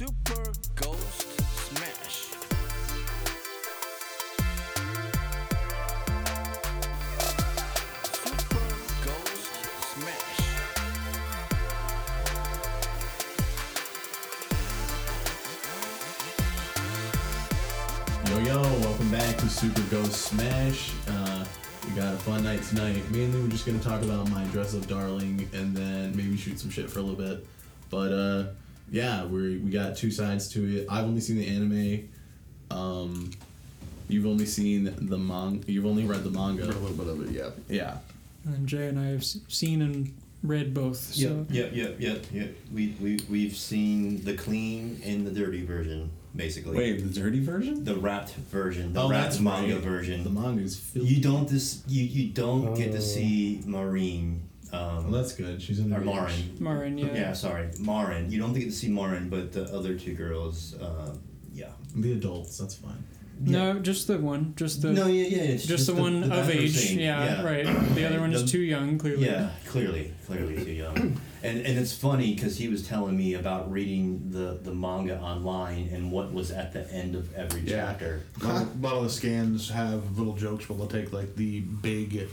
Super Ghost Smash. Super Ghost Smash. Yo yo, welcome back to Super Ghost Smash. Uh, we got a fun night tonight. Mainly, we're just gonna talk about my dress up darling, and then maybe shoot some shit for a little bit. But uh, yeah, we we got two sides to it. I've only seen the anime. Um, you've only seen the manga. You've only read the manga. a little bit of it, yeah. Yeah. And Jay and I have seen and read both. So Yep, yep, yep, yep, yep. We, we, we've seen the clean and the dirty version, basically. Wait, the dirty version? The wrapped version, the Oh, wrapped that's manga right. version. The manga is filthy. you don't this you, you don't get Oh. to see Maureen. Well, Um, that's good. She's in the or Marin. Marin, yeah. Yeah, sorry, Marin. You don't get to see Marin, but the other two girls, uh, yeah. The adults. That's fine. No, just the one. Just the no, yeah, yeah. It's just, the, one of age. scene. Yeah, right. The other one is too young, clearly. Yeah, clearly, clearly too young. and and it's funny because he was telling me about reading the the manga online and what was at the end of every Yeah. chapter. A lot, of, a lot of the scans have little jokes where they'll take like the big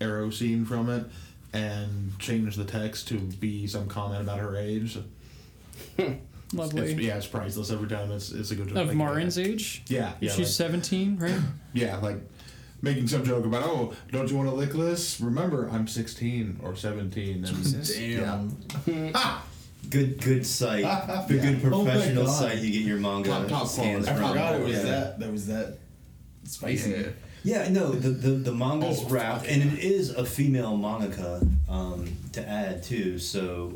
arrow scene from it and change the text to be some comment about her age. Lovely. It's, yeah, it's priceless every time. It's it's a good joke. of like Marin's that. age? Yeah, yeah, She's like, 17, right? yeah, like making some joke about oh, don't you want to lick this? Remember, I'm 16 or 17. And Jesus. Damn. Good good site, good, Yeah. good Oh professional God. site. You get your manga Top- top scans quality. I from. forgot it was yeah. that. That was that spicy. Yeah. Yeah, no, the the, the manga's Oh, wrapped, and it is a female mangaka um, to add too. So,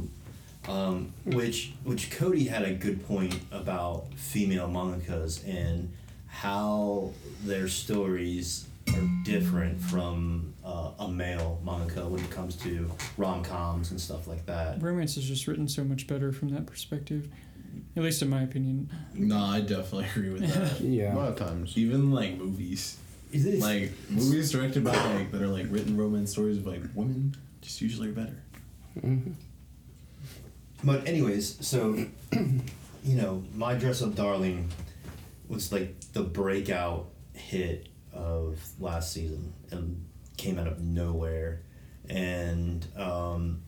um, which which Cody had a good point about female mangakas and how their stories are different from uh, a male mangaka when it comes to rom coms and stuff like that. Romance is just written so much better from that perspective. At least in my opinion. No, I definitely agree with that. yeah. A lot of times. Even like movies, Is it like movies directed by like that are like written romance stories of like women, just usually are better. But anyways, so you know, my dress up darling was like the breakout hit of last season and came out of nowhere, and um,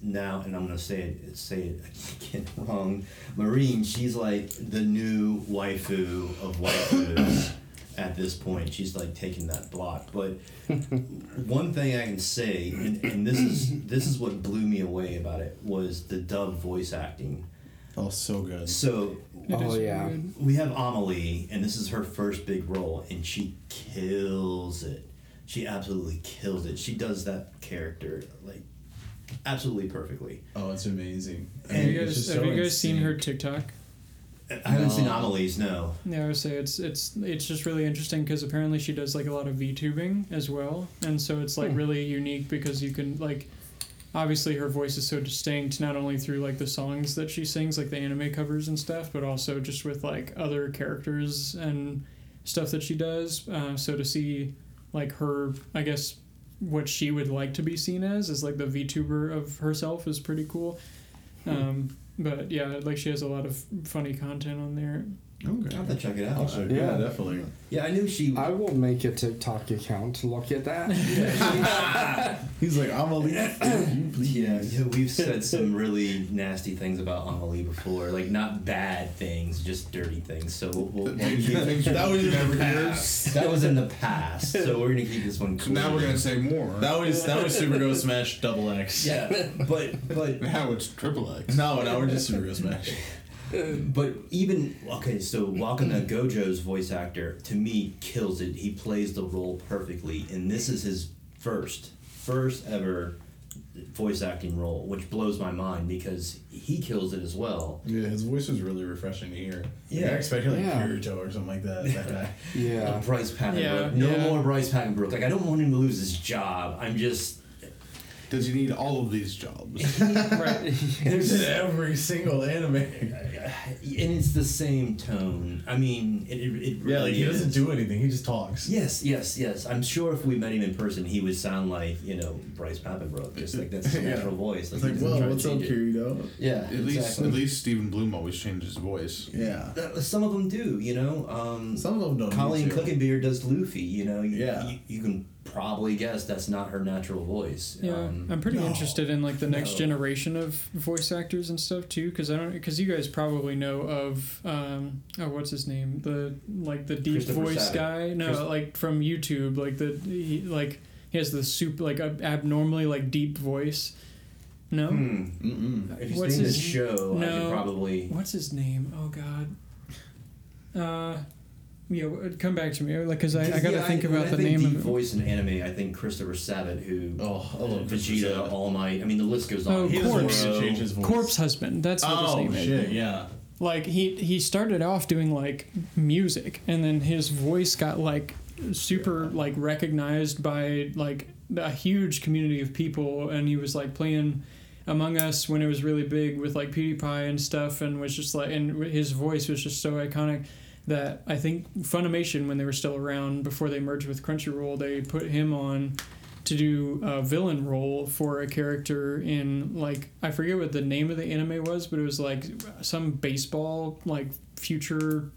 now and I'm gonna say it say it again wrong. Marine, she's like the new waifu of waifus. At this point, she's like taking that block. But one thing I can say, and, and this is this is what blew me away about it, was the dub voice acting. Oh, so good. So It Oh, yeah. really good. we have Amelie, and this is her first big role, and she kills it. She absolutely kills it. She does that character like absolutely perfectly. Oh, it's amazing. I Have you guys, have so you guys seen her TikTok? I haven't seen No. Amelie's, no. Yeah, I would say it's it's it's just really interesting because apparently she does like a lot of VTubing as well, and so it's like really unique because you can like, obviously her voice is so distinct not only through like the songs that she sings, like the anime covers and stuff, but also just with like other characters and stuff that she does. Uh, so to see like her, I guess what she would like to be seen as is like the VTuber of herself is pretty cool. Um, but yeah, like she has a lot of funny content on there. Okay. I have to check it out. Also, yeah, Yeah. definitely. Yeah, I knew she. I will make a TikTok account to look at that. He's like, I'm a lead. Yeah, yeah, we've said some really nasty things about Amelie before, like not bad things, just dirty things. So we'll, we'll, we'll keep, things That was in the past. that was in the past, so we're gonna keep this one. So Cool. now we're gonna say more. That was that was Super Ghost Smash Double X. Yeah, but but now it's triple X. No, now we're just Super Ghost Smash. But even okay, so Wakana Gojo's voice actor to me kills it. He plays the role perfectly, and this is his first, first ever voice acting role, which blows my mind because he kills it as well. Yeah, his voice was really refreshing to hear. Yeah, I Yeah. expected like Yeah. Kirito or something like that. That guy. yeah. Bryce Papenbrook. Yeah, no yeah. more Bryce Papenbrook. Like I don't want him to lose his job. I'm just Does he need all of these jobs? right. There's in every single anime. and it's the same tone. I mean, it, it, it Yeah, like really he doesn't do anything. He just talks. Yes, yes, yes. I'm sure if we met him in person, he would sound like you know Bryce Papenbrook, just like that's his Yeah. natural voice. It's he like, well, what's up, change it. Kirito? Yeah, At least, at least Stephen Blum always changes his voice. Yeah. Some of them do, you know. Um, Some of them don't. Colleen need to. Clinkenbeard does Luffy, you know. You, Yeah. You, you can probably guess that's not her natural voice. Yeah, Um, I'm pretty no. interested in like the next No. generation of voice actors and stuff too, because I don't, because you guys probably know of, um, oh, what's his name, the like the deep voice Sabat. guy, no, Chris- like from YouTube, like the he, like he has the super like a abnormally like deep voice. No. Mm-mm. If you've What's seen his- this show, I no. could probably. what's his name? Oh God. Uh, yeah, w- come back to me, like, cause I, I gotta Yeah, think when about I the think name deep of it. voice in anime. I think Christopher Sabat, who Oh, I love Vegeta, Sabat. All Might. I mean, the list goes oh, on. Oh, He Corpse. need to change his voice. Corpse Husband. That's what his Oh name is. shit! Yeah. like he he started off doing like music and then his voice got like super like recognized by like a huge community of people and he was like playing among us when it was really big with like pewdiepie and stuff and was just like and his voice was just so iconic that i think funimation when they were still around before they merged with crunchyroll they put him on to do a villain role for a character in like I forget what the name of the anime was, but it was like some baseball like future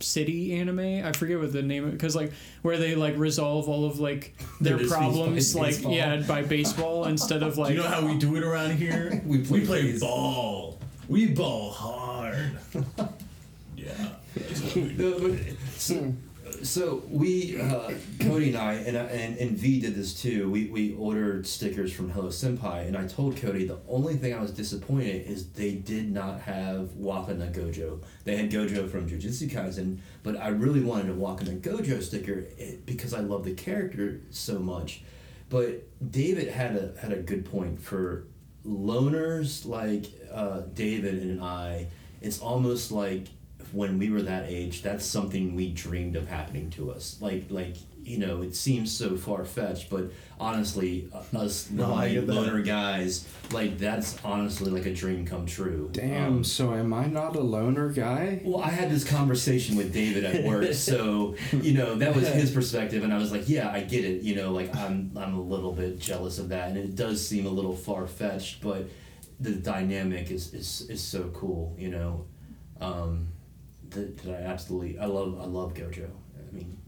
city anime. I forget what the name of because like where they like resolve all of like their Their problems like baseball. yeah by baseball instead of like Do you know how we do it around here? We play play ball. We ball hard. yeah. So, so we, uh, Cody and I, and, and and V did this too. We we ordered stickers from Hello Senpai, and I told Cody the only thing I was disappointed is they did not have Wakana Gojo. They had Gojo from Jujutsu Kaisen, but I really wanted a Wakana Gojo sticker eh, because I love the character so much. But David had a had a good point for loners like uh, David and I. It's almost like when we were that age, that's something we dreamed of happening to us. Like like you know, it seems so far fetched, but honestly, uh, us No, I lonely loner guys, like that's honestly like a dream come true. Damn, Um, so am I not a loner guy? well, I had this conversation with David at work, so you know that was his perspective, and I was like, "Yeah, I get it." You know, like I'm I'm a little bit jealous of that, and it does seem a little far fetched, but the dynamic is is, is so cool. You know, um, that, that I absolutely I love I love Gojo. I mean,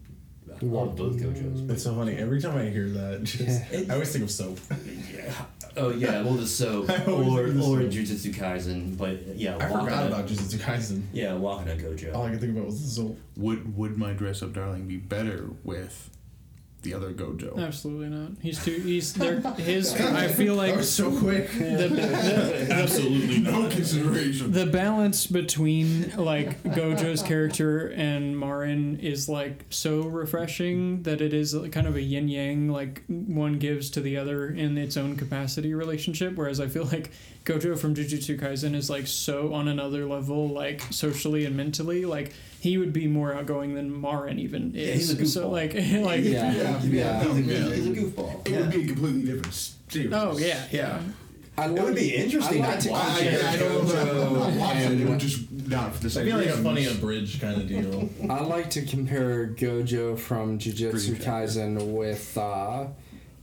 I love both Gojos. Mm. It's so funny. Every time I hear that, just, I always think of soap. Yeah. Oh yeah, well the soap or the or soap. Jujutsu Kaisen, but yeah, I forgot about Jujutsu Kaisen. yeah Wakana Gojo. All I could think about was the soap. Would would my dress up darling be better with the other Gojo? absolutely not. He's too he's there his I feel like That so quick. the, the, Absolutely no consideration. the balance between like Gojo's character and Marin is like so refreshing that it is kind of a yin yang like one gives to the other in its own capacity relationship whereas I feel like Gojo from Jujutsu Kaisen is like so on another level like socially and mentally like he would be more outgoing than Marin even is. Yeah, he's a so goofball. like like Yeah, Yeah, yeah. He's a, Yeah. he's a goofball. It would be a completely different series. oh yeah yeah I It would be interesting I like to to watch I, it. I, I don't know. Gojo if I watched it. It would and- just not for the I same feel like a reasons. funny abridged kind of deal. I like to compare Gojo from Jujutsu Dream Catcher. Kaisen with uh,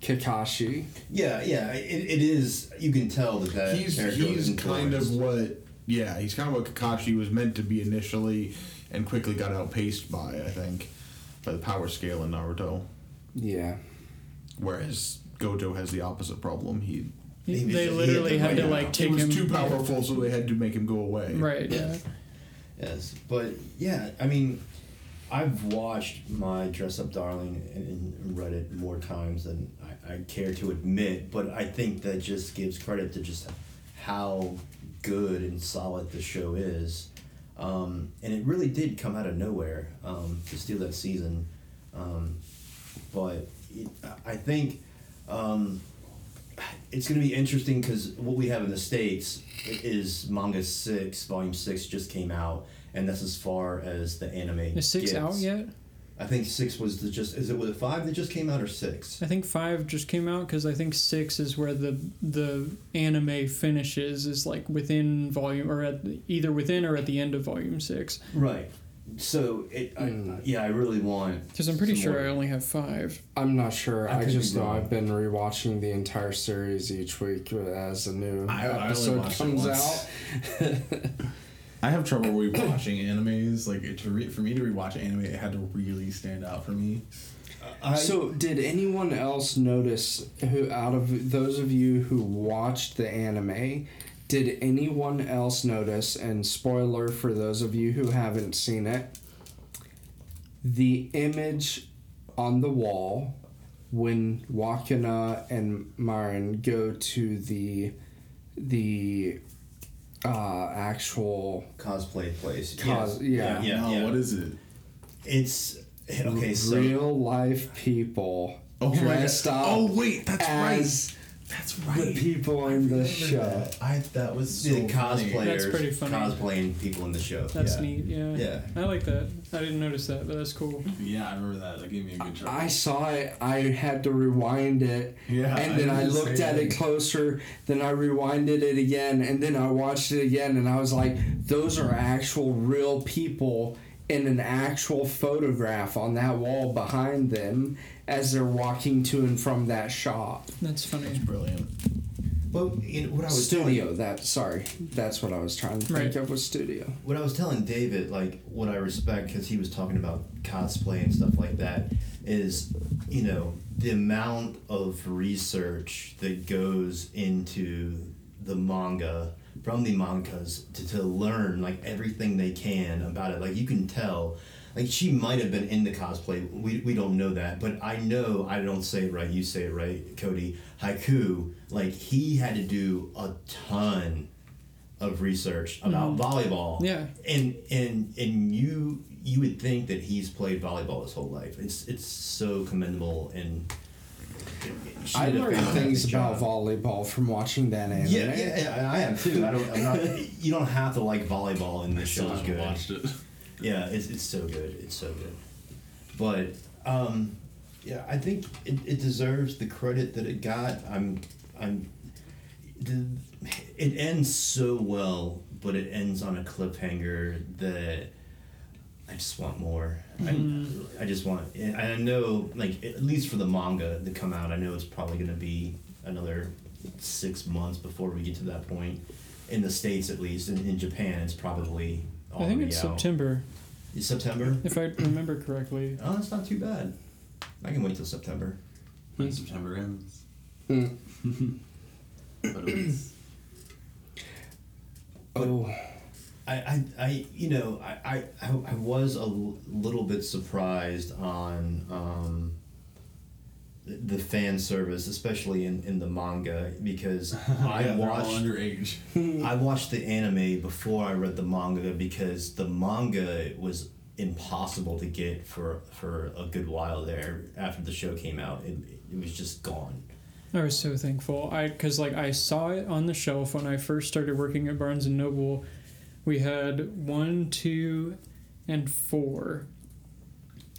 Kakashi. Yeah, yeah, it, it is. You can tell that that he's he's kind of what yeah he's kind of what Kakashi was meant to be initially, and quickly got outpaced by I think by the power scale in Naruto. Yeah. Whereas Gojo has the opposite problem. He He was- they he literally had had to to wait like he was him too powerful, so they had to make him go away. right yeah Yes, but yeah, I mean, I've watched my Dress Up Darling and, and read it more times than I, I care to admit, but I think that just gives credit to just how good and solid the show is. Um, and it really did come out of nowhere um, to steal that season. Um, but it, I think um, it's going to be interesting because what we have in the states is manga six, volume six just came out, and that's as far as the anime. is six gets. out yet I think six was the just. Is it was it five that just came out or six? I think five just came out because I think six is where the the anime finishes is like within volume or at either within or at the end of volume six. Right. So it. I, Mm. yeah, I really want. Because I'm pretty some sure more- I only have five. I'm not sure. I I, just know. I've been rewatching the entire series each week as a new I- I only episode it comes once. out. I have trouble rewatching animes. Like it, to re- for me to rewatch anime, it had to really stand out for me. I, so, did anyone else notice who, out of those of you who watched the anime, did anyone else notice? And spoiler for those of you who haven't seen it, the image on the wall when Wakana and Marin go to the the uh, actual cosplay place. Cos- yeah. yeah. Yeah. oh, yeah. what is it? It's okay. So real life people Oh dressed God. up Oh wait, that's right. As right. the people in the show. I that was so the funny. cosplayers That's pretty funny. cosplaying people in the show. That's Yeah. neat. Yeah. Yeah. I like that. I didn't notice that, but that's cool. Yeah, I remember that. That gave me a good chuckle. I saw it. I had to rewind it, Yeah, and then I I, looked at it closer. Then I rewinded it again, and then I watched it again, and I was like, "Those are actual, real people." In an actual photograph on that wall behind them as they're walking to and from that shop. That's funny. It's brilliant. Well, you know, what I was studio. telling, That sorry, that's what I was trying to think Right. of was studio. what I was telling David, like what I respect because he was talking about cosplay and stuff like that, is you know the amount of research that goes into the manga from the mangas to, to learn like everything they can about it. Like you can tell. Like she might have been in the cosplay. We, we don't know that, but I know I don't say it right. You say it right, Cody. Haikyu. Like he had to do a ton of research mm-hmm. about volleyball. Yeah. And and and you you would think that he's played volleyball his whole life. It's it's so commendable and. I learned things about volleyball from watching that anime. Yeah, yeah, yeah, I am too. I don't. I'm not. You don't have to like volleyball, in this Still show is haven't good. watched it. Yeah, it's, it's so good. It's so good. But um, yeah, I think it, it deserves the credit that it got. I'm I'm. It ends so well, but it ends on a cliffhanger that I just want more. I, I just want. I know, like at least for the manga to come out, I know it's probably going to be another six months before we get to that point. In the states, at least, in, in Japan, it's probably. I think it's out. September, It's September. if I remember correctly. Oh, that's not too bad. I can wait till September. When September ends. Mm. But it was, Oh, I, I, I you know, I, I, I I was a l- little bit surprised on um, the the fan service, especially in, in the manga, because I yeah, they're all watched underage. I watched the anime before I read the manga because the manga was impossible to get for for a good while there after the show came out. It, it was just gone. I was so thankful. I because like I saw it on the shelf when I first started working at Barnes and Noble. We had one, two, and four.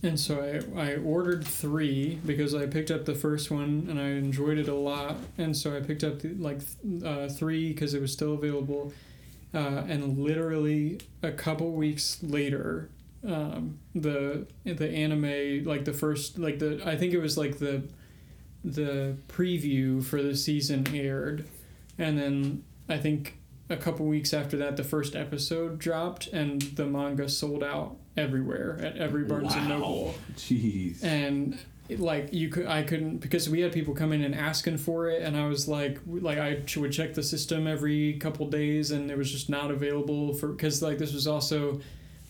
And so I, I ordered three because I picked up the first one and I enjoyed it a lot. And so I picked up the, like uh, three because it was still available. Uh, and literally a couple weeks later, um, the the anime like the first like the I think it was like the the preview for the season aired, and then I think a couple weeks after that, the first episode dropped, and the manga sold out everywhere at every Barnes and Noble. Jeez. And like you could, I couldn't because we had people come in and asking for it, and I was like, like I would check the system every couple days, and it was just not available for because like this was also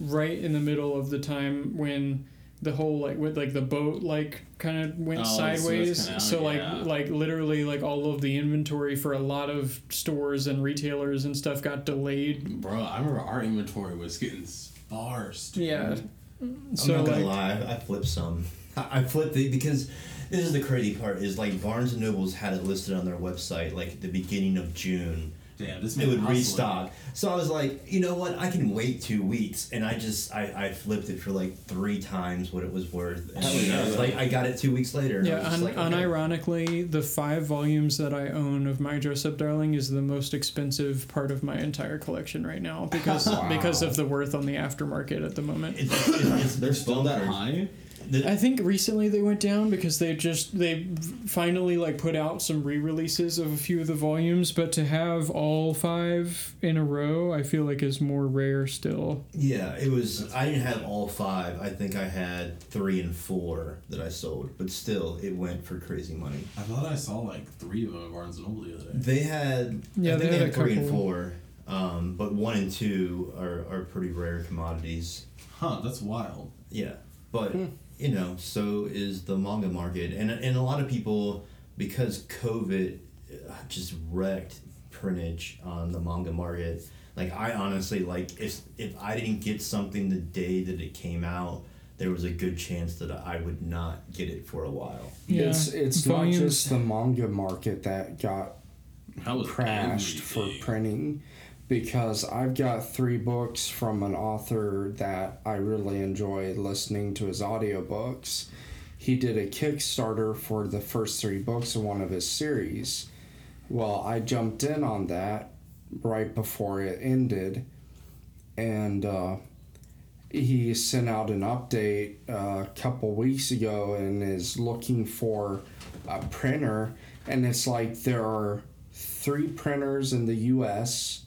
right in the middle of the time when the whole like with like the boat like kind of went Oh, the Suez sideways Canal, so like yeah. like literally like all of the inventory for a lot of stores and retailers and stuff got delayed Bro, I remember our inventory was getting sparse. dude. yeah I'm mm, so not gonna like lie, I, I flipped some. I, I flipped it because this is the crazy part is like Barnes and Noble's had it listed on their website like the beginning of June Damn, this it would hustling. restock. So I was like, you know what? I can wait two weeks, and I just I, I flipped it for like three times what it was worth. And I was like I got it two weeks later. Yeah, un- like, okay. unironically, the five volumes that I own of My Dress Up Darling is the most expensive part of my entire collection right now because Wow. because of the worth on the aftermarket at the moment. It's, it's, it's They're still that high. The- I think recently they went down because they just they finally like put out some re-releases of a few of the volumes, but to have all five in a row, I feel like is more rare still. Yeah, it was. I didn't have all five. I think I had three and four that I sold, but still, it went for crazy money. I thought I saw like three of them at Barnes and Noble the other day. They had. Yeah, I they think they had had, a three and four, um, but one and two are, are pretty rare commodities. Huh, that's wild. Yeah, but Hmm. You know, so is the manga market, and and a lot of people because COVID uh, just wrecked printage on the manga market. Like I honestly like if if I didn't get something the day that it came out, there was a good chance that I would not get it for a while. Yeah, It's it's volumes- not just the manga market that got How was crashed for printing because I've got three books from an author that I really enjoy listening to his audiobooks. He did a Kickstarter for the first three books of one of his series. Well, I jumped in on that right before it ended, and uh, he sent out an update uh, a couple weeks ago and is looking for a printer. And it's like there are three printers in the US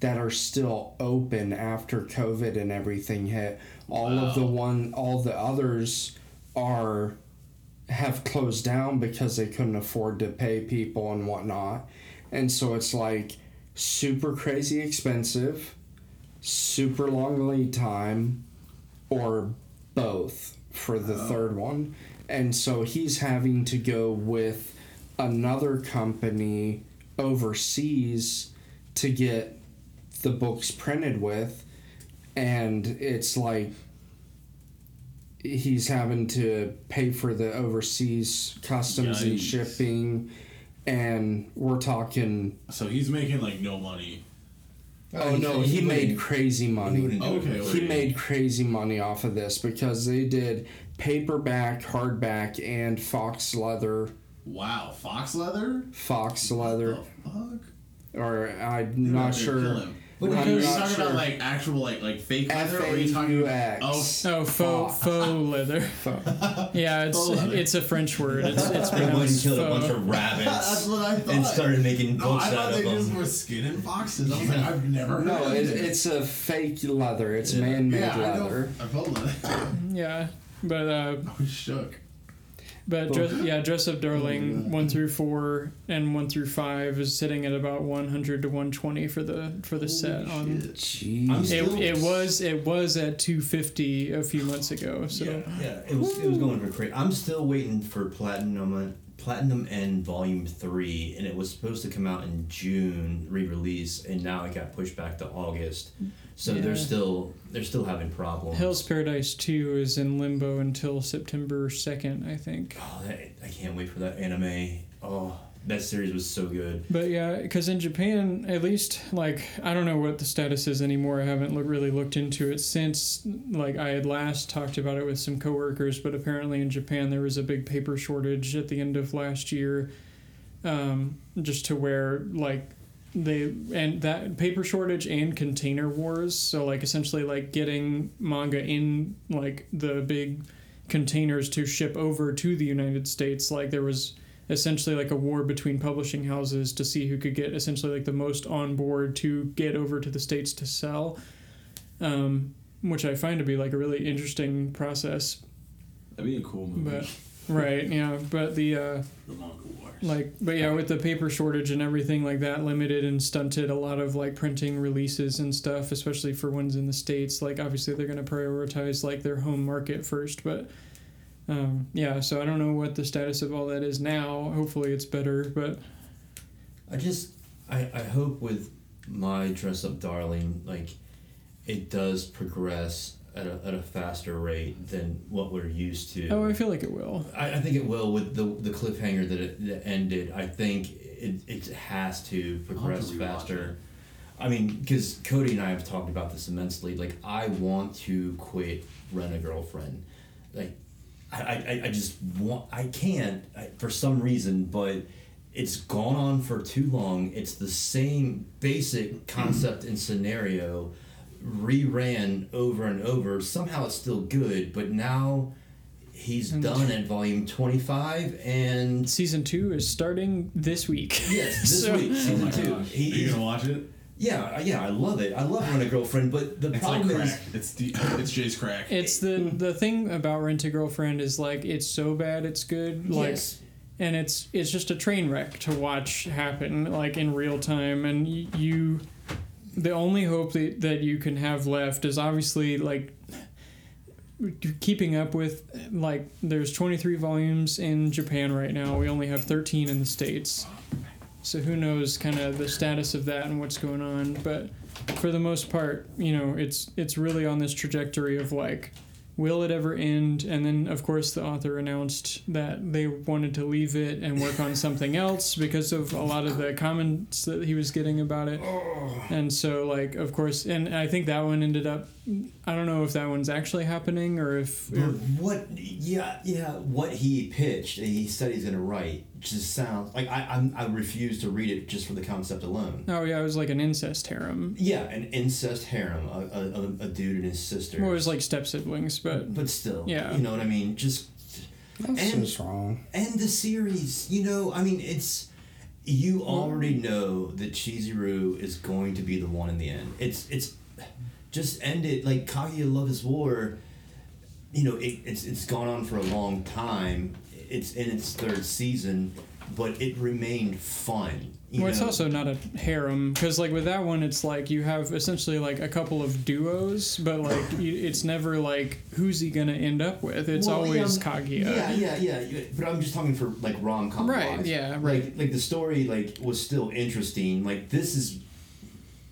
that are still open after COVID and everything hit. All of the one all the others are have closed down because they couldn't afford to pay people and whatnot. And so it's like super crazy expensive, super long lead time, or both for the third one. And so he's having to go with another company overseas to get the books printed with. And it's like he's having to pay for the overseas customs and shipping. And we're talking So he's making like no money. Oh no, he made crazy money. wouldn't do it. Okay, He made crazy money off of this because they did paperback, hardback, and fox leather. Wow, fox leather. Fox leather, The fuck? or I'm You're not out there sure. Killing. Are you talking sure. about like actual like like fake leather, or are you talking about? Oh, Oh, faux faux leather. Yeah, it's Faux leather. it's a French word. It's it's They went and pronounced killed a bunch of rabbits that's what I thought. and started making No, books I out thought of they just them. were skinning foxes. I was like, I've never heard No, of it, this. it's a fake leather. It's Yeah. man-made yeah, I know. leather. I felt that. Yeah, but uh, I was shook. But oh. dress, yeah, dress up darling oh, one through four and one through five is sitting at about one hundred to one twenty for the for the set on. Shit. Jeez. It, it was it was at two fifty a few months ago. So Yeah. Yeah, it was it was going for crazy. I'm still waiting for platinum platinum and volume three, and it was supposed to come out in June re-release, and now it got pushed back to August. So they're still they're still having problems. Hell's Paradise two is in limbo until September second, I think. Oh, that, I can't wait for that anime. Oh, that series was so good. But yeah, because in Japan, at least, like, I don't know what the status is anymore. I haven't look, really looked into it since, like, I had last talked about it with some coworkers. But apparently in Japan, there was a big paper shortage at the end of last year, um, just to where, like, they and that paper shortage and container wars. So, like, essentially, like, getting manga in, like, the big containers to ship over to the United States. Like, there was essentially like a war between publishing houses to see who could get essentially like the most on board to get over to the states to sell um, which i find to be like a really interesting process That'd be a cool movie. but right yeah but the uh, the manga wars. like but yeah with the paper shortage and everything like that limited and stunted a lot of like printing releases and stuff especially for ones in the states like obviously they're going to prioritize like their home market first but um, yeah so i don't know what the status of all that is now hopefully it's better but I just I, I hope with my dress up darling like it does progress at a, at a faster rate than what we're used to. Oh, I feel like it will. I, I think it will with the the cliffhanger that it that ended. I think it, it has to progress rewatch faster. I mean, because Cody and I have talked about this immensely. Like, I want to quit Rent a Girlfriend. Like, I, I, I just want. I can't I, for some reason, but it's gone on for too long. It's the same basic concept and scenario reran over and over. Somehow it's still good, but now he's And- done at volume 25 and Season two is starting this week. yes this So- week Oh season my two he, Are you gonna watch it? yeah yeah i love it i love rent a girlfriend but the It's like problem is. It's the, it's Jay's crack. It's the the thing about Rent a Girlfriend is like it's so bad it's good. Like yes and it's it's just a train wreck to watch happen like in real time and y- you the only hope that, that you can have left is obviously like keeping up with like there's 23 volumes in Japan right now. We only have 13 in the states. So who knows kind of the status of that and what's going on. But for the most part you know it's it's really on this trajectory of like will it ever end? And then of course the author announced that they wanted to leave it and work on something else because of a lot of the comments that he was getting about it. Oh. And so like of course and i think that one ended up i don't know if that one's actually happening or if but what yeah yeah what he pitched and he said he's gonna write just sounds like I I'm, I refuse to read it just for the concept alone. oh yeah it was like an incest harem Yeah, an incest harem, a, a, a- a dude and his sister. well, it was like step siblings but but still, Yeah. you know what I mean. Just That's And- just wrong. end the series. You know, I mean, it's you already know that Chizuru is going to be the one in the end. It's it's just end it. Like Kaguya Love is War. You know, it, it's it's gone on for a long time. It's in its third season, but it remained fun. You well, it's also not a harem because, like, with that one, it's like you have essentially like a couple of duos, but like you, it's never like who's he gonna end up with. It's Well, always um, yeah, Kaguya. Yeah, yeah, yeah. But I'm just talking for like rom com. Right, yeah, right. Like, like the story like was still interesting. Like this is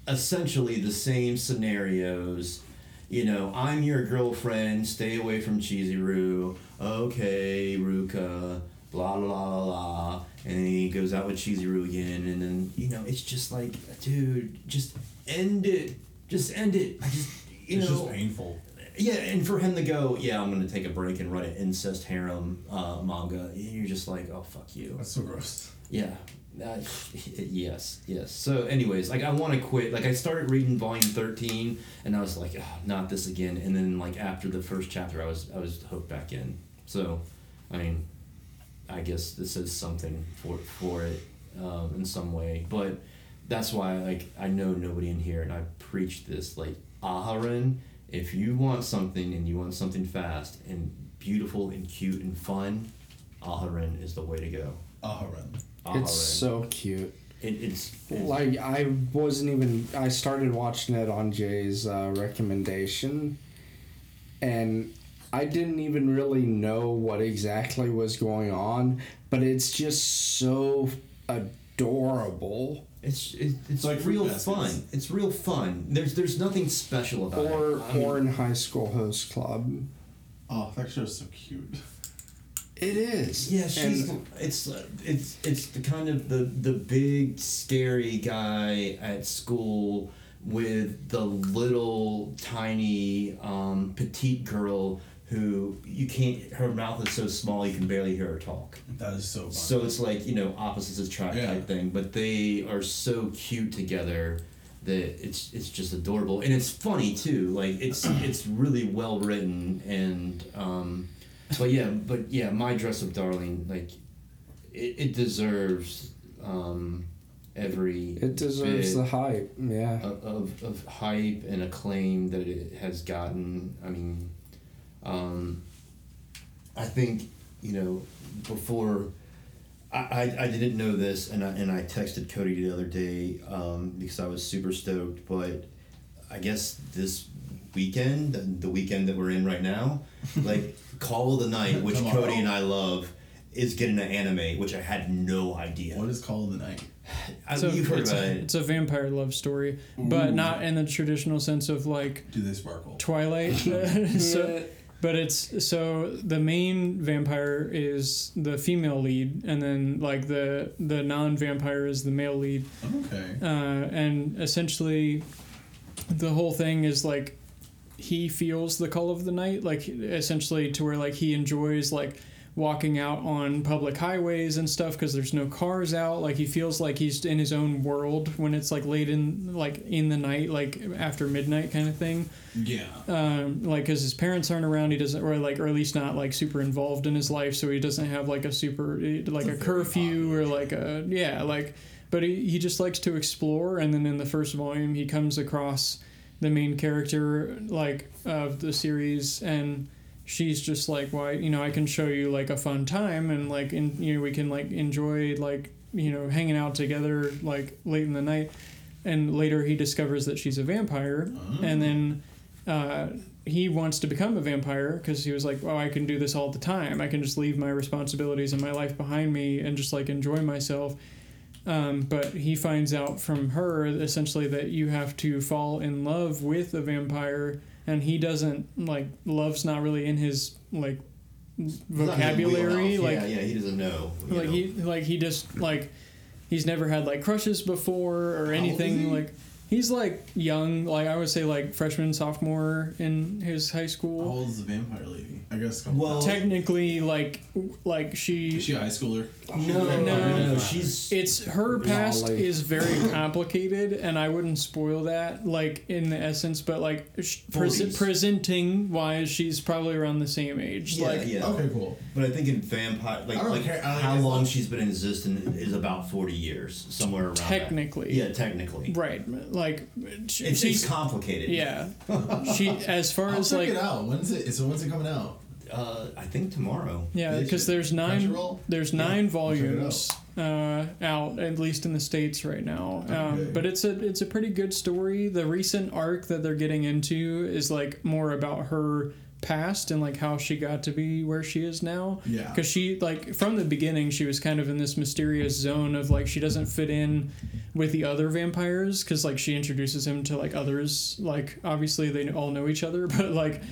essentially the same scenarios. You know, I'm your girlfriend. Stay away from Chizuru. Okay, Ruka. Blah blah blah blah. And then he goes out with Chizuru again, and then you know it's just like, dude, just end it. Just end it. I just you it's know. just painful. Yeah, and for him to go, yeah, I'm gonna take a break and write an incest harem uh, manga. You're just like, oh fuck you. That's so gross. Yeah. Uh, yes, yes. So, anyways, like I want to quit. Like I started reading volume thirteen, and I was like, oh, not this again. And then like after the first chapter, I was I was hooked back in. So, I mean, I guess this is something for for it um, in some way. But that's why like I know nobody in here, and I preach this like Aharen. If you want something and you want something fast and beautiful and cute and fun, Aharen is the way to go. Aharen. Aharen. It's so cute. It, it's, it's Like I wasn't even. I started watching it on Jay's uh, recommendation, and I didn't even really know what exactly was going on. But it's just so adorable. it's it, it's like like real Baskets. fun. It's real fun. There's there's nothing special about Or it. I mean, Ouran High School Host Club. Oh, that show's so cute. It is. yeah, she's And it's it's it's the kind of the the big scary guy at school with the little tiny um, petite girl who you can't her mouth is so small you can barely hear her talk. That is so fun. So it's like you know opposites attract Yeah. type thing, but they are so cute together that it's it's just adorable and it's funny too. Like it's it's really well written and um, but yeah, but yeah, my dress up darling like it, it deserves um, every it deserves the hype. Yeah. of, of, of hype and acclaim that it has gotten. I mean, um, I think you know before I, I, I didn't know this and I, and I texted Cody the other day um, because I was super stoked, but I guess this weekend, the weekend that we're in right now, like Call of the Night, which Tomorrow. Cody and I love, is getting an anime, which I had no idea. what is Call of the Night? I, So you've heard it's, about a, it. it's a vampire love story, but not in the traditional sense of like Do they sparkle? Twilight. so, but it's so the main vampire is the female lead, and then like the the non vampire is the male lead, Okay. uh, and essentially, the whole thing is like he feels the call of the night, like essentially to where like he enjoys like walking out on public highways and stuff because there's no cars out. Like he feels like he's in his own world when it's like late in like in the night like after midnight kind of thing. Yeah. um, like because his parents aren't around, he doesn't, or like, or at least not like super involved in his life, so he doesn't have like a super like a curfew or like a yeah, like, but he, he just likes to explore, and then in the first volume he comes across the main character like of the series and she's just like why you know i can show you like a fun time and like in you know we can like enjoy like you know hanging out together like late in the night. And later he discovers that she's a vampire and then uh, he wants to become a vampire because he was like oh i can do this all the time. I can just leave my responsibilities and my life behind me and just like enjoy myself um, but he finds out from her essentially that you have to fall in love with a vampire and he doesn't like love's not really in his like It's not his vocabulary like yeah, yeah, he doesn't know. like know. he like he just like he's never had like crushes before or anything like he's like young like i would say like freshman sophomore in his high How school old is the vampire lady? I guess. Well- technically like like she Is she a high schooler? no, no, no, no, She's it's her past Lolly. is very complicated and i wouldn't spoil that like in the essence but like sh- pres- 40s. presenting wise she's probably around the same age yeah, like yeah. Okay, cool. But I think in vampire, like, I don't like care- I- how it's long she's been in existence is about forty years, somewhere around. that. Technically. Yeah, technically. right like sh- It's, she's it's complicated. yeah she as far I'll as check like it out. When's it? So when's it coming out? Uh, I think tomorrow. Yeah, because there's nine. There's Yeah, nine I'll check volumes uh, out, at least in the states right now. Um, Okay. but it's a it's a pretty good story. The recent arc that they're getting into is like more about her past and like how she got to be where she is now. Yeah. Because she like from the beginning she was kind of in this mysterious zone of like she doesn't fit in with the other vampires because like she introduces him to like others like obviously they all know each other but like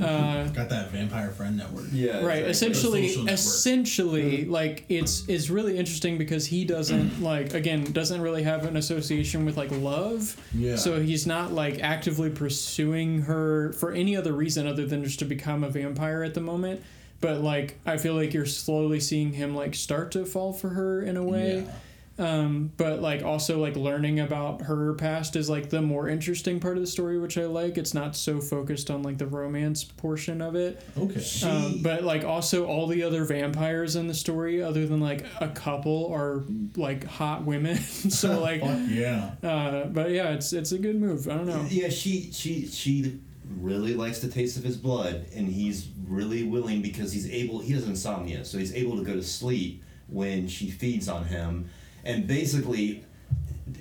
uh Got that vampire friend network. Yeah. right exactly. essentially social network. essentially like it's it's really interesting because he doesn't like again doesn't really have an association with like love Yeah. so he's not like actively pursuing her for any other reason other than just to become a vampire at the moment but like i feel like you're slowly seeing him like start to fall for her in a way Yeah. Um, but like also like learning about her past is like the more interesting part of the story which i like it's not so focused on like the romance portion of it Okay. Um, but like also all the other vampires in the story, other than like a couple, are like hot women. so like, yeah. uh, but yeah, it's it's a good move. I don't know. yeah, she she she really likes the taste of his blood, and he's really willing because he's able. He has insomnia, so he's able to go to sleep when she feeds on him, and basically.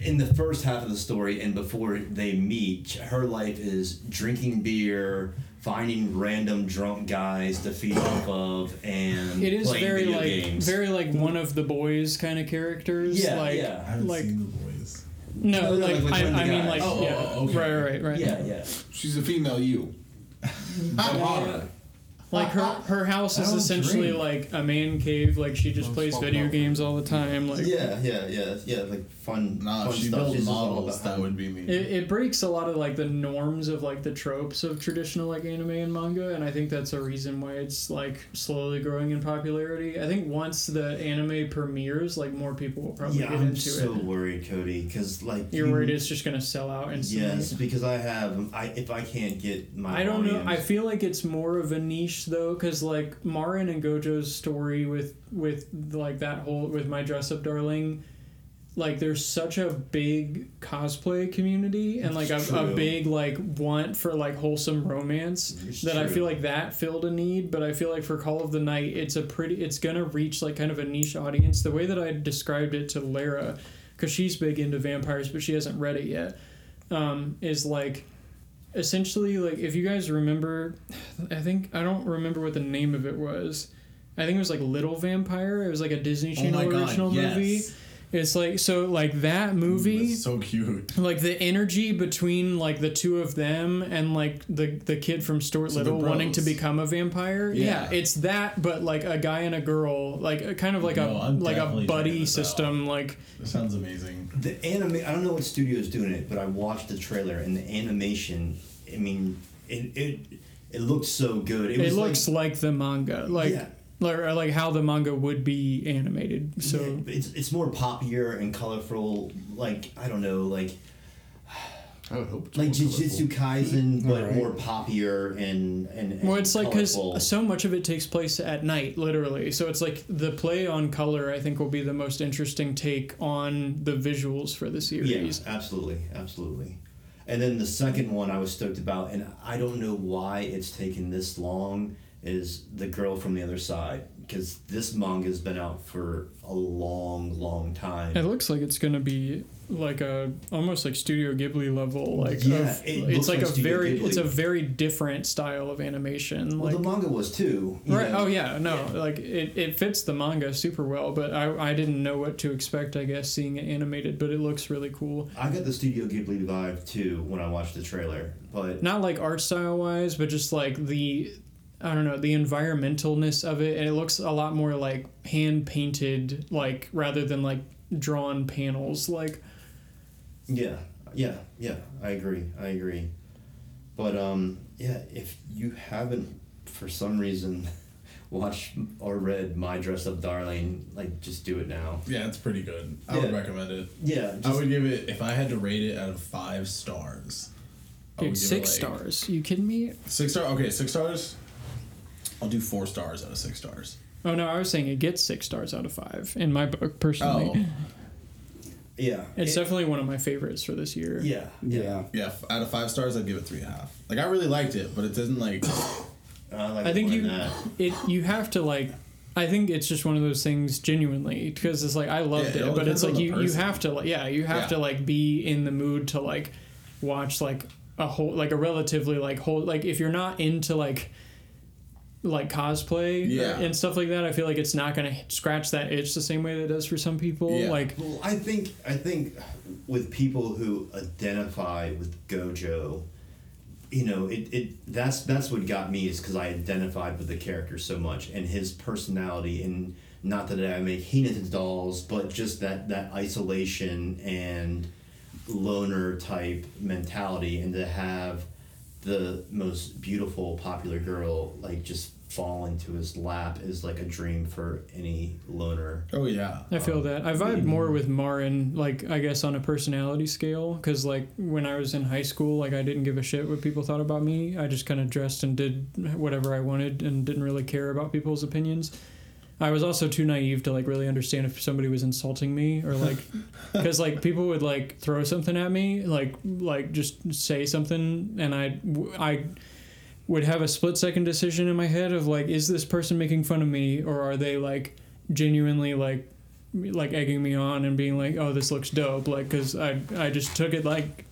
In the first half of the story, and before they meet, her life is drinking beer, finding random drunk guys to feed off of, and It is playing very video like games. very like one of the boys kind of characters. Yeah, like, I yeah. haven't like seen the boys. no, No, no, like, like, like I, one of the I mean like Oh, oh, yeah, oh, okay. right, right, right. yeah, yeah. She's a female you. Like her her house is essentially drink. like a man cave. Like she just Don't plays video games all the time. Like Yeah, yeah, yeah, yeah, like fun. Nah, fun she stuff. built She's models, that would be me. It, it breaks a lot of like the norms of like the tropes of traditional like anime and manga, and I think that's a reason why it's like slowly growing in popularity. I think once the anime premieres, like more people will probably yeah, get I'm into so it. worried, Cody, because like You're you- worried it's just gonna sell out and Yes, because I have. I if I can't get my. I don't know. I feel like it's more of a niche though, because like Marin and Gojo's story with with like that whole with my dress up darling, like there's such a big cosplay community and like a, a big like want for like wholesome romance It's that I feel like that filled a need. But I feel like for Call of the Night, it's a pretty. It's gonna reach like kind of a niche audience. The way that I described it to Lara, because she's big into vampires, but she hasn't read it yet, um, is like essentially like if you guys remember i think i don't remember what the name of it was. I think it was like little vampire. It was like a disney Oh channel God, original yes. movie It's like so like that movie. It's so cute. like the energy between like the two of them and like the the kid from Stuart So Little wanting to become a vampire. Yeah. Yeah. it's that, but like a guy and a girl, like kind of like No, a I'm like a buddy this out. system. Like This sounds amazing. The anime, I don't know what studio is doing it, but I watched the trailer and the animation. I mean, it it it looks so good. It, it, was looks like, like, the manga, like Yeah. Like, or like how the manga would be animated. So yeah, it's it's more poppier and colorful. Like I don't know, like I would hope. like more Jujutsu colorful. Kaisen, but Alright. more poppier and and. and Well, it's like because so much of it takes place at night, literally. So it's like the play on color. I think will be the most interesting take on the visuals for the Yeah, series. absolutely, absolutely. And then the second one I was stoked about, and I don't know why it's taken this long, is The Girl from the Other Side. Because this manga's been out for a long, long time. It looks like it's gonna be like a almost like Studio Ghibli level. Like Yeah, of- it it's like, like a very Ghibli. it's a very different style of animation. well, Like the manga was too. right. know. Oh yeah. No. Yeah. Like it, it fits the manga super well. But I I didn't know what to expect. I guess seeing it animated, but it looks really cool. I got the Studio Ghibli vibe too when I watched the trailer. But not like art style wise, but just like the I don't know the environmentalness of it, and it looks a lot more like hand painted, like rather than like drawn panels. Like Yeah, yeah, yeah. I agree. I agree. But um, yeah, if you haven't, for some reason, watched or read My Dress Up Darling, like just do it now. Yeah, it's pretty good. I would recommend it. Yeah, I would give it if I had to rate it out of five stars. Dude, would give it, six like- stars. You kidding me? Six star. Okay, six stars. I'll do four stars out of six stars. Oh no, I was saying it gets six stars out of five in my book personally. Oh, yeah. It's It- definitely one of my favorites for this year. yeah, yeah. Yeah. yeah. Out of five stars, I'd give it three and a half. Like I really liked it, but it doesn't like. I, like I think you it you have to like I think it's just one of those things genuinely because it's like I loved Yeah, it it, but it's like on the you you have to like yeah you have Yeah. to like be in the mood to like watch like a whole like a relatively like whole like if you're not into like like cosplay Yeah. and stuff like that I feel like it's not gonna scratch that itch the same way that it does for some people Yeah. like Well, I think I think with people who identify with Gojo, you know, it, it that's that's what got me is because I identified with the character so much and his personality and not that I make Hinata dolls, but just that that isolation and loner type mentality and to have the most beautiful popular girl like just fall into his lap is like a dream for any loner Oh yeah. I feel Um, that. I vibe more with Marin, like I guess on a personality scale, because like when I was in high school, like I didn't give a shit what people thought about me. I just kind of dressed and did whatever I wanted and didn't really care about people's opinions. I was also too naive to like really understand if somebody was insulting me or like, because like people would like throw something at me, like like just say something, and I I would have a split second decision in my head of like, is this person making fun of me or are they like genuinely like like egging me on and being like, oh, this looks dope, like because I I just took it like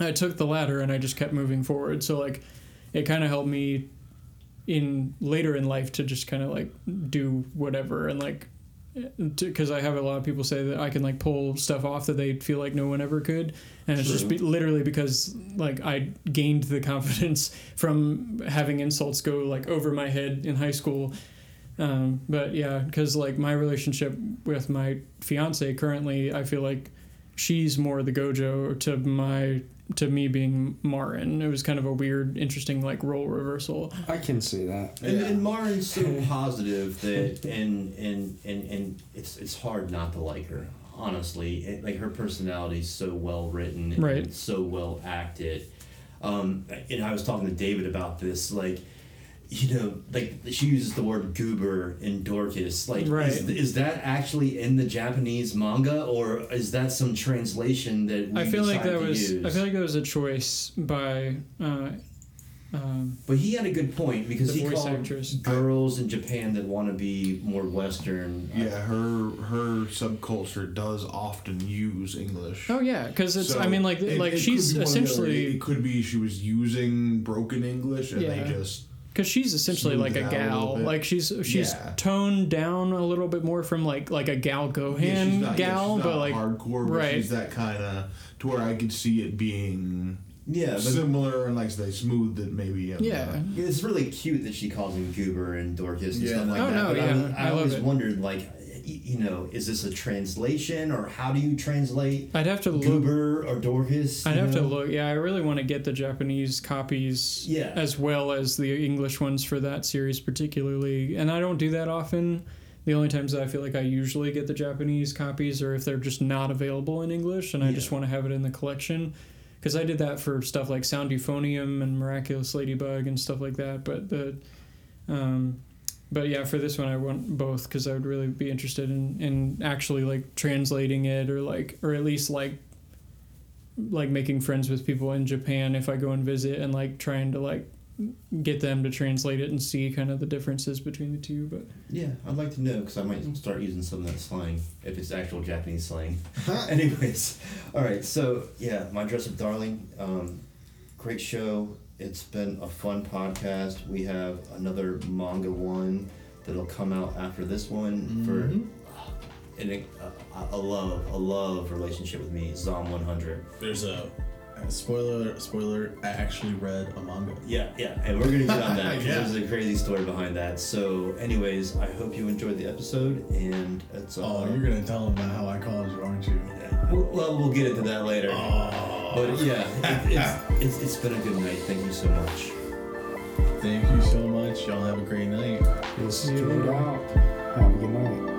I took the ladder and I just kept moving forward. So like it kind of helped me in later in life to just kind of like do whatever and like because I have a lot of people say that I can like pull stuff off that they feel like no one ever could, and it's just be, literally because like I gained the confidence from having insults go like over my head in high school. Um, but yeah, because like my relationship with my fiance currently, I feel like she's more the Gojo to my to me being Marin. It was kind of a weird, interesting like role reversal. I can see that. And, and Marin's so positive that and and and and it's it's hard not to like her. Honestly, it, like her personality's so well written, and Right. So well acted. Um, and I was talking to David about this, like. You know, like she uses the word goober in Dorcas. Like, Right. is, is that actually in the Japanese manga, or is that some translation that we I feel like that was use? I feel like that was a choice by uh, um, But he had a good point because he called actress. girls in Japan that want to be more Western. Yeah, her her subculture does often use English. oh yeah, because it's So I mean like it- like it she's be one or the other. essentially It could be she was using broken English and Yeah. they just because she's essentially Smooth like a out a gal. like she's she's Yeah. toned down a little bit more from like like a Gal Gohan Yeah, she's not, yeah, gal, she's but like hardcore, but right. she's that kind of to where I could see it being Yeah, but similar and like they smoothed it maybe. in yeah. the- it's really cute that she calls him Goober and Dorcas and Yeah, stuff like Oh, that. no, but I, yeah, was- I, I always it. wondered, like, y- you know, is this a translation or how do you translate I'd have to look. Goober or Dorcas? I'd have to look. Yeah, I really want to get the Japanese copies Yeah. as well as the English ones for that series, particularly. And I don't do that often. The only times that I feel like I usually get the Japanese copies are if they're just not available in English and I just want to have it in the collection. Because I did that for stuff like Sound Euphonium and Miraculous Ladybug and stuff like that. But the. Um, but yeah, for this one, I want both because I would really be interested in, in actually like translating it or like, or at least like like making friends with people in Japan if I go and visit and like trying to like get them to translate it and see kind of the differences between the two. But Yeah, I'd like to know because I might start using some of that slang if it's actual Japanese slang. Anyways, all right. So yeah, my dress up darling. Um, great show. It's been a fun podcast. We have another manga one that'll come out after this one for and a, a, a love a love relationship with me. Zom one hundred. There's a, a spoiler. Spoiler. I actually read a manga. Yeah, yeah, and we're gonna get on that. 'cause Yeah. There's a crazy story behind that. So, anyways, I hope you enjoyed the episode, and it's. Uh, Oh, you're gonna tell them about how I called you, aren't you? Well, we'll get into that later. Oh. But yeah, it, it's, it's it's been a good night. Thank you so much. Thank you so much. Y'all have a great night. This is Tuned Out. Have a good night.